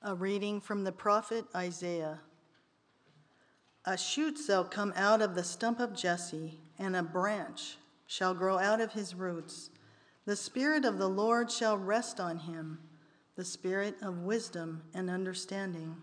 A reading from the prophet Isaiah. A shoot shall come out of the stump of Jesse, and a branch shall grow out of his roots. The Spirit of the Lord shall rest on him the Spirit of wisdom and understanding,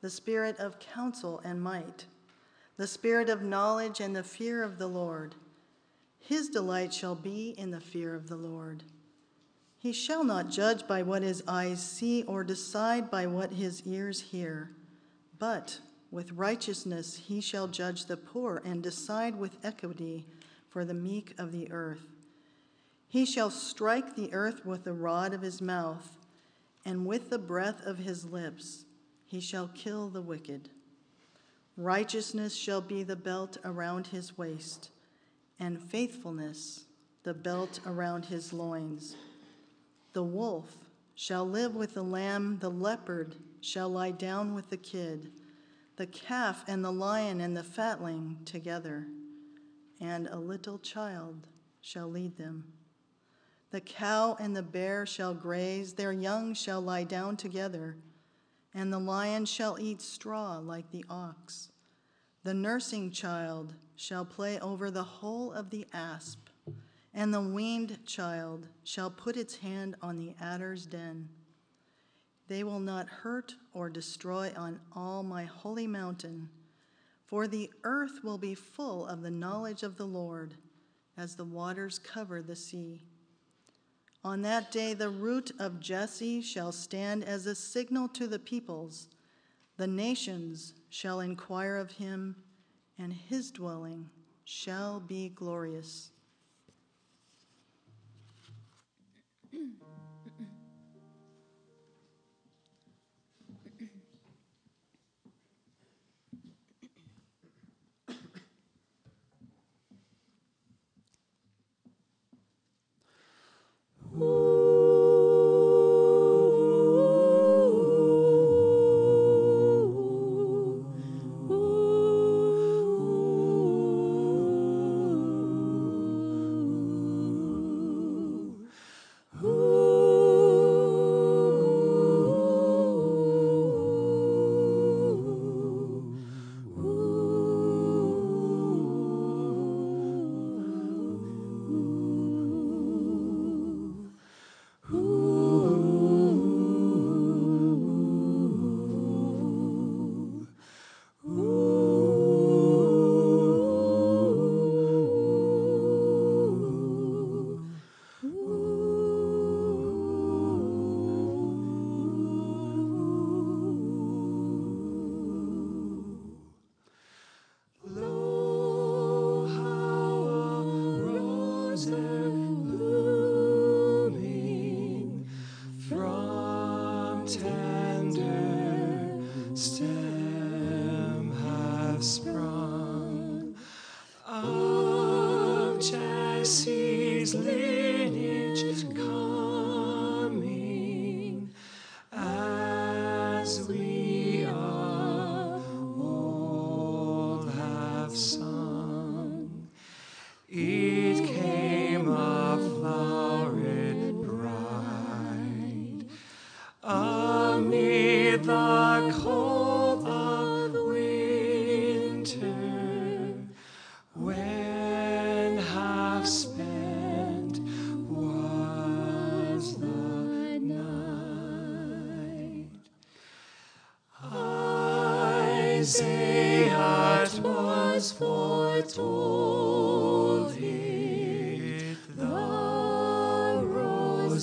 the Spirit of counsel and might, the Spirit of knowledge and the fear of the Lord. His delight shall be in the fear of the Lord. He shall not judge by what his eyes see or decide by what his ears hear, but with righteousness he shall judge the poor and decide with equity for the meek of the earth. He shall strike the earth with the rod of his mouth, and with the breath of his lips he shall kill the wicked. Righteousness shall be the belt around his waist, and faithfulness the belt around his loins. The wolf shall live with the lamb, the leopard shall lie down with the kid, the calf and the lion and the fatling together, and a little child shall lead them. The cow and the bear shall graze, their young shall lie down together, and the lion shall eat straw like the ox. The nursing child shall play over the hole of the asp and the weaned child shall put its hand on the adder's den. They will not hurt or destroy on all my holy mountain, for the earth will be full of the knowledge of the Lord as the waters cover the sea. On that day, the root of Jesse shall stand as a signal to the peoples. The nations shall inquire of him, and his dwelling shall be glorious. Hmm.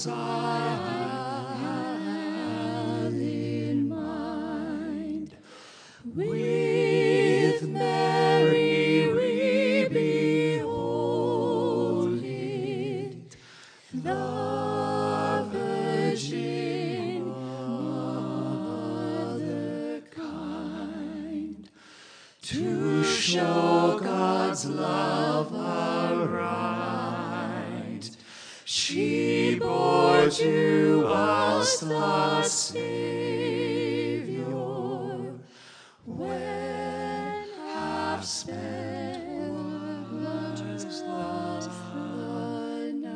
I have in mind. With Mary we behold it, the Virgin Mother kind, to show God's love around. She bore to us the Savior when half spent was the night.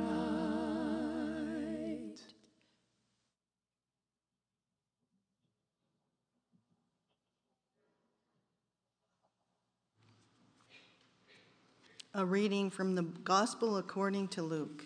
A reading from the Gospel according to Luke.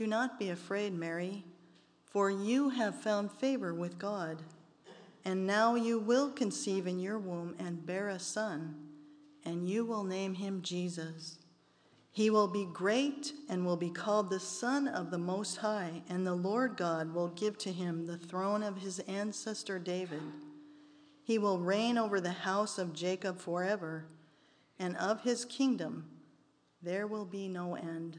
Do not be afraid, Mary, for you have found favor with God. And now you will conceive in your womb and bear a son, and you will name him Jesus. He will be great and will be called the Son of the Most High, and the Lord God will give to him the throne of his ancestor David. He will reign over the house of Jacob forever, and of his kingdom there will be no end.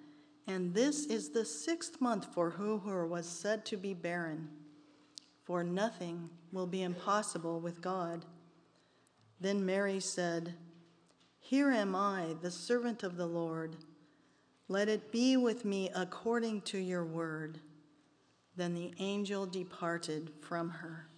and this is the sixth month for who was said to be barren. For nothing will be impossible with God. Then Mary said, Here am I, the servant of the Lord. Let it be with me according to your word. Then the angel departed from her.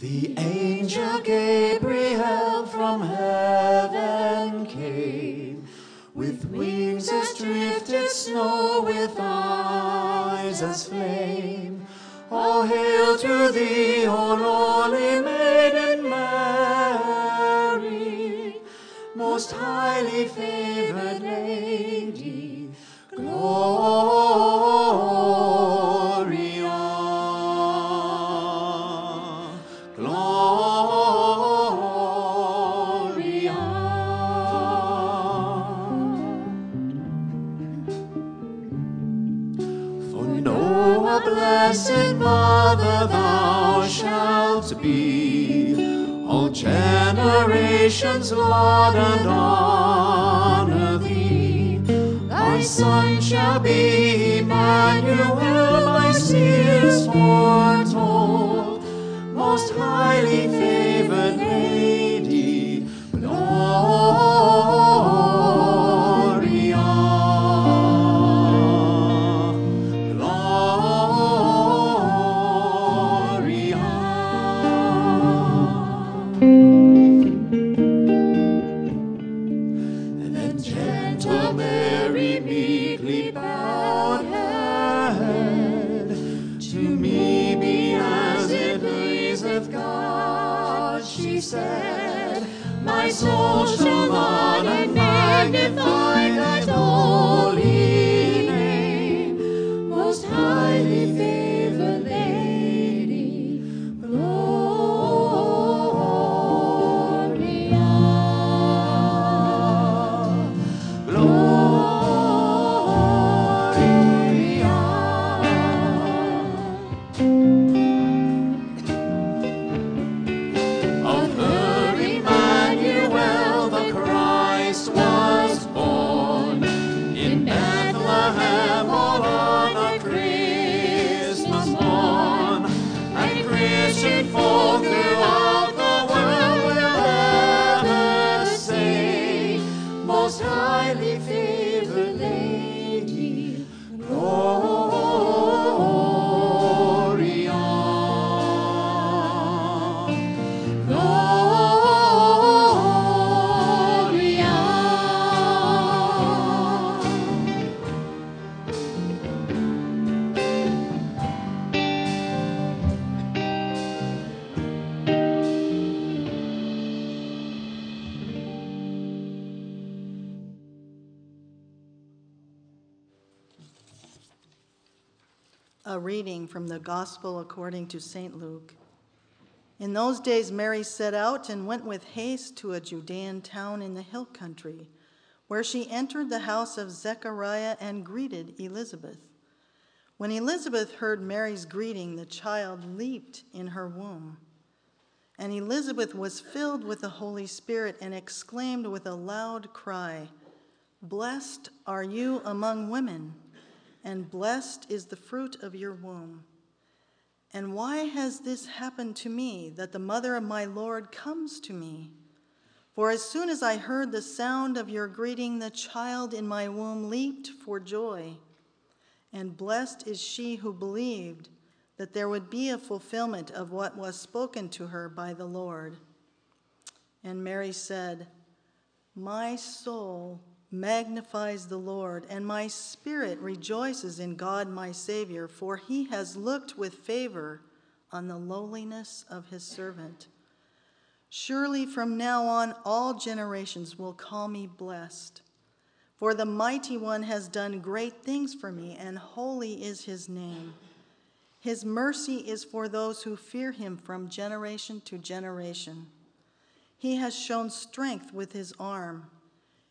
The angel Gabriel from heaven came, with wings as drifted snow, with eyes as flame. All hail to thee, O lowly maiden Mary, most highly favored lady. Gloria. Generations laud and honor thee. Thy son shall be Emmanuel, by seers foretold. Most highly reading from the Gospel according to St. Luke. In those days, Mary set out and went with haste to a Judean town in the hill country, where she entered the house of Zechariah and greeted Elizabeth. When Elizabeth heard Mary's greeting, the child leaped in her womb. And Elizabeth was filled with the Holy Spirit and exclaimed with a loud cry, Blessed are you among women and blessed is the fruit of your womb. And why has this happened to me, that the mother of my Lord comes to me? For as soon as I heard the sound of your greeting, the child in my womb leaped for joy. And blessed is she who believed that there would be a fulfillment of what was spoken to her by the Lord. And Mary said, My soul magnifies the Lord, and my spirit rejoices in God my Savior, for he has looked with favor on the lowliness of his servant. Surely from now on all generations will call me blessed. For the mighty one has done great things for me, and holy is his name. His mercy is for those who fear him from generation to generation. He has shown strength with his arm.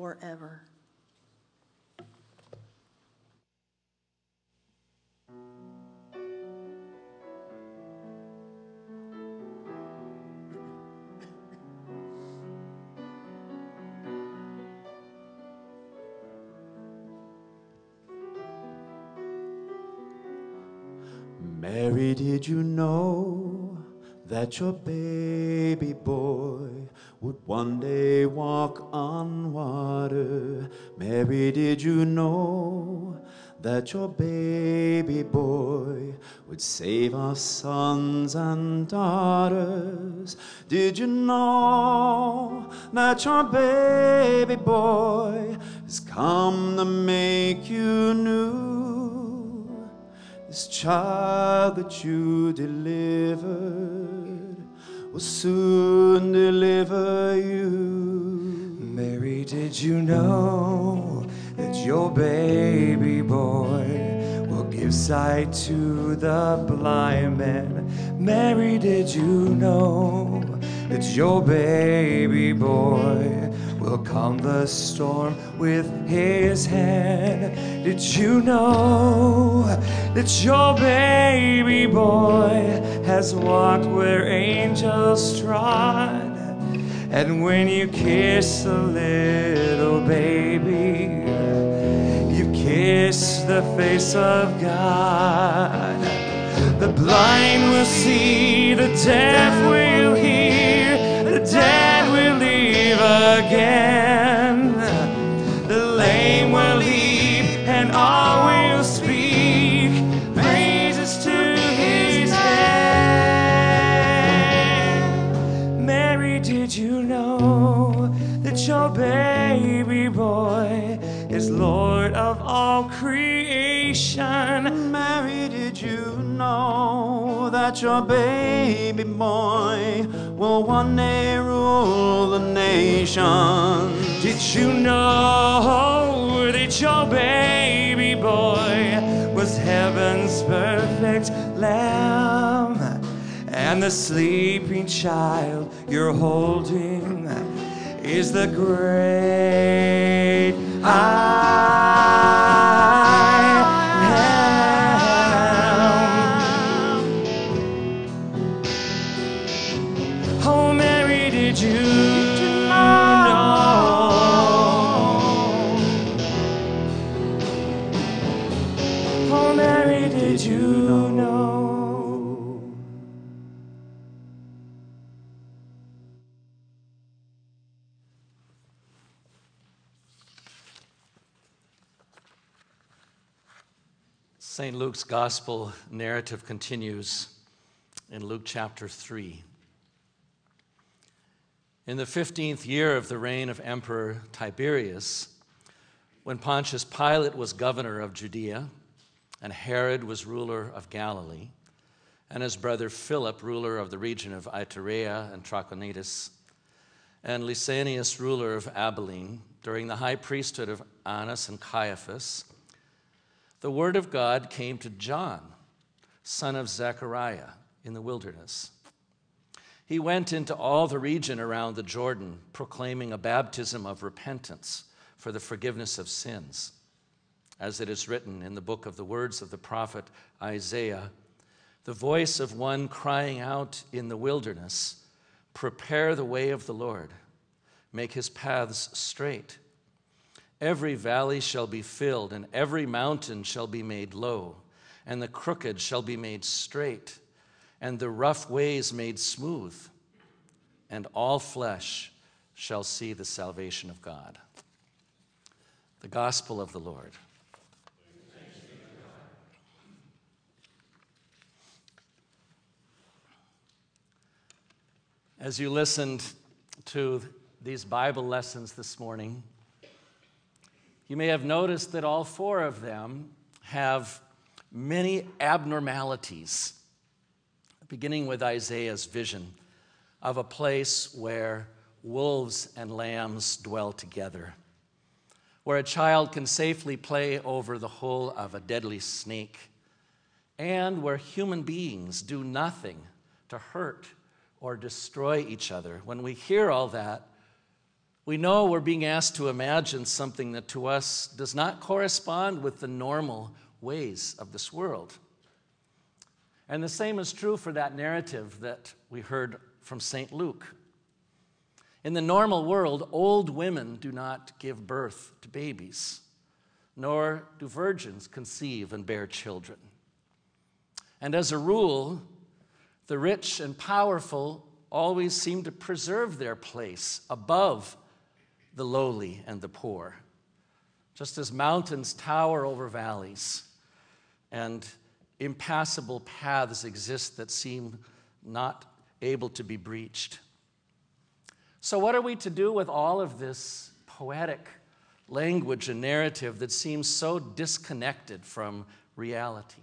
forever. Mary, did you know that your baby boy would one day walk on water. Mary, did you know that your baby boy would save our sons and daughters? Did you know that your baby boy has come to make you new? This child that you delivered will soon deliver you. Mary, did you know that your baby boy will give sight to the blind man? Mary, did you know that your baby boy calm the storm with his hand? Did you know that your baby boy has walked where angels trod? And when you kiss a little baby, you kiss the face of God. The blind will see, the deaf will again. The lame will leap, and all will speak praises to his name. Mary, did you know that your baby boy is Lord of all creation? Mary, did you know that your baby boy will one day rule the nation? Did you know that your baby boy was heaven's perfect lamb? And the sleeping child you're holding is the great I St. Luke's gospel narrative continues in Luke chapter 3. In the 15th year of the reign of Emperor Tiberius, when Pontius Pilate was governor of Judea, and Herod was ruler of Galilee, and his brother Philip, ruler of the region of Iturea and Trachonitis, and Lysanias, ruler of Abilene, during the high priesthood of Annas and Caiaphas, the word of God came to John, son of Zechariah, in the wilderness. He went into all the region around the Jordan, proclaiming a baptism of repentance for the forgiveness of sins. As it is written in the book of the words of the prophet Isaiah, the voice of one crying out in the wilderness, Prepare the way of the Lord, make his paths straight. Every valley shall be filled, and every mountain shall be made low, and the crooked shall be made straight, and the rough ways made smooth, and all flesh shall see the salvation of God. The gospel of the Lord. As you listened to these Bible lessons this morning, you may have noticed that all four of them have many abnormalities, beginning with Isaiah's vision of a place where wolves and lambs dwell together, where a child can safely play over the hole of a deadly snake, and where human beings do nothing to hurt or destroy each other. When we hear all that, we know we're being asked to imagine something that to us does not correspond with the normal ways of this world. And the same is true for that narrative that we heard from St. Luke. In the normal world, old women do not give birth to babies, nor do virgins conceive and bear children. And as a rule, the rich and powerful always seem to preserve their place above the lowly and the poor. Just as mountains tower over valleys and impassable paths exist that seem not able to be breached. So, what are we to do with all of this poetic language and narrative that seems so disconnected from reality?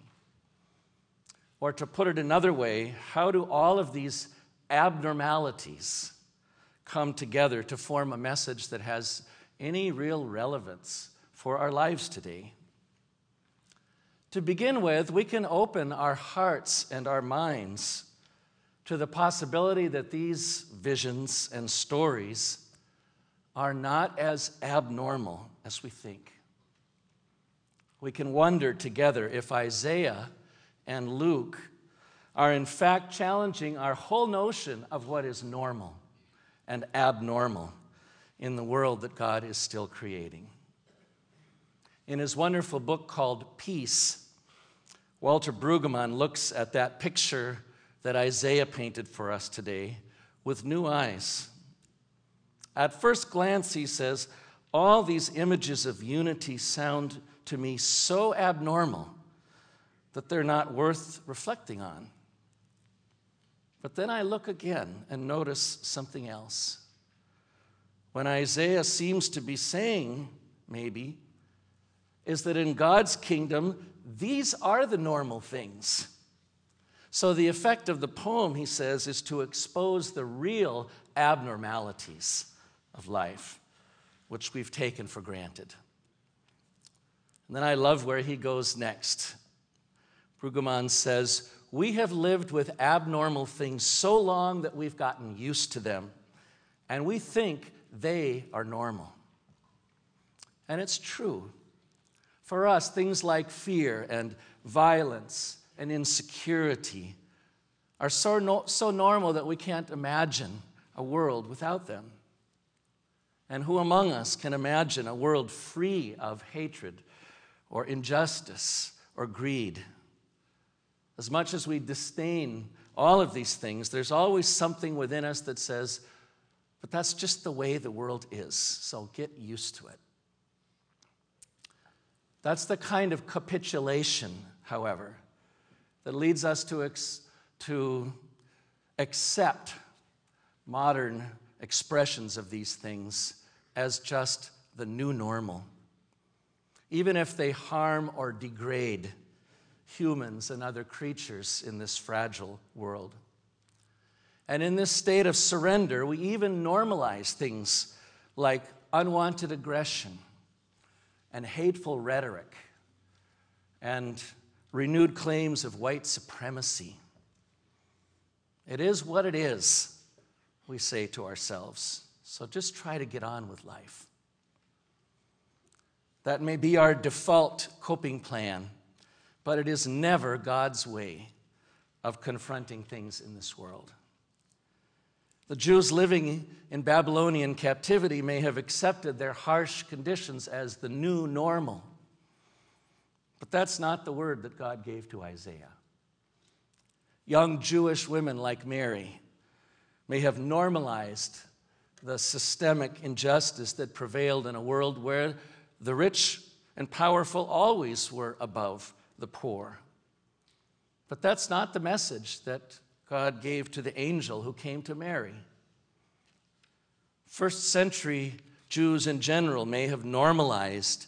Or to put it another way, how do all of these abnormalities come together to form a message that has any real relevance for our lives today. To begin with, we can open our hearts and our minds to the possibility that these visions and stories are not as abnormal as we think. We can wonder together if Isaiah and Luke are in fact challenging our whole notion of what is normal and abnormal in the world that God is still creating. In his wonderful book called Peace, Walter Brueggemann looks at that picture that Isaiah painted for us today with new eyes. At first glance, he says, all these images of unity sound to me so abnormal that they're not worth reflecting on. But then I look again and notice something else. When Isaiah seems to be saying, maybe, is that in God's kingdom, these are the normal things. So, the effect of the poem, he says, is to expose the real abnormalities of life, which we've taken for granted. And then I love where he goes next. Brueggemann says, we have lived with abnormal things so long that we've gotten used to them, and we think they are normal. And it's true. For us, things like fear and violence and insecurity are so, no, so normal that we can't imagine a world without them. And who among us can imagine a world free of hatred or injustice or greed? As much as we disdain all of these things, there's always something within us that says, but that's just the way the world is, so get used to it. That's the kind of capitulation however, that leads us to, ex- to accept modern expressions of these things as just the new normal, even if they harm or degrade humans and other creatures in this fragile world. And in this state of surrender, we even normalize things like unwanted aggression and hateful rhetoric and renewed claims of white supremacy. It is what it is, we say to ourselves. So just try to get on with life. That may be our default coping plan, but it is never God's way of confronting things in this world. The Jews living in Babylonian captivity may have accepted their harsh conditions as the new normal. But that's not the word that God gave to Isaiah. Young Jewish women like Mary may have normalized the systemic injustice that prevailed in a world where the rich and powerful always were above the poor. But that's not the message that God gave to the angel who came to Mary. First century Jews in general may have normalized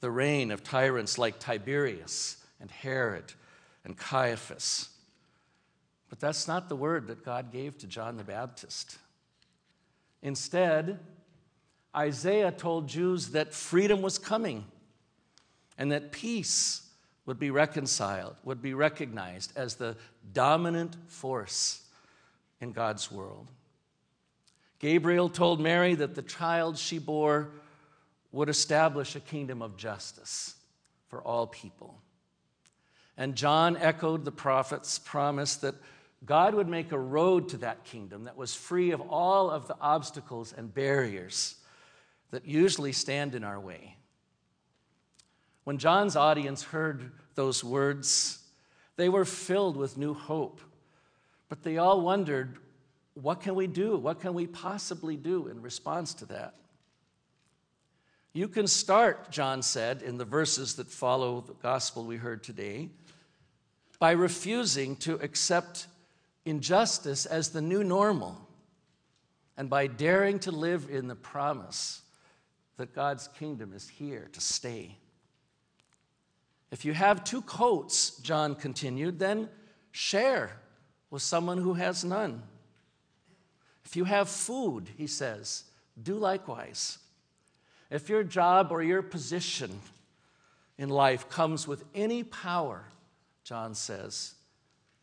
the reign of tyrants like Tiberius and Herod and Caiaphas. But that's not the word that God gave to John the Baptist. Instead, Isaiah told Jews that freedom was coming and that peace would be reconciled, would be recognized as the dominant force in God's world. Gabriel told Mary that the child she bore would establish a kingdom of justice for all people. And John echoed the prophet's promise that God would make a road to that kingdom that was free of all of the obstacles and barriers that usually stand in our way. When John's audience heard those words, they were filled with new hope. But they all wondered what can we do? What can we possibly do in response to that? You can start, John said in the verses that follow the gospel we heard today, by refusing to accept injustice as the new normal and by daring to live in the promise that God's kingdom is here to stay. If you have two coats, John continued, then share with someone who has none. If you have food, he says, do likewise. If your job or your position in life comes with any power, John says,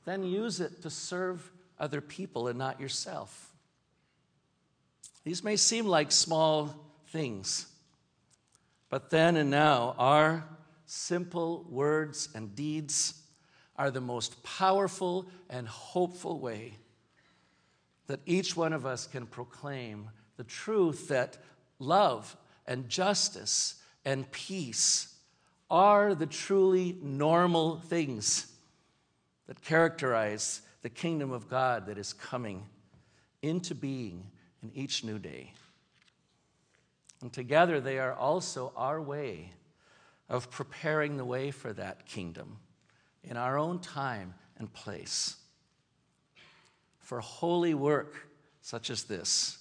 then use it to serve other people and not yourself. These may seem like small things, but then and now, our simple words and deeds are the most powerful and hopeful way that each one of us can proclaim the truth that love and justice and peace are the truly normal things that characterize the kingdom of God that is coming into being in each new day. And together they are also our way of preparing the way for that kingdom in our own time and place. For holy work such as this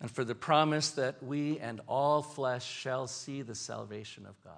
and for the promise that we and all flesh shall see the salvation of God.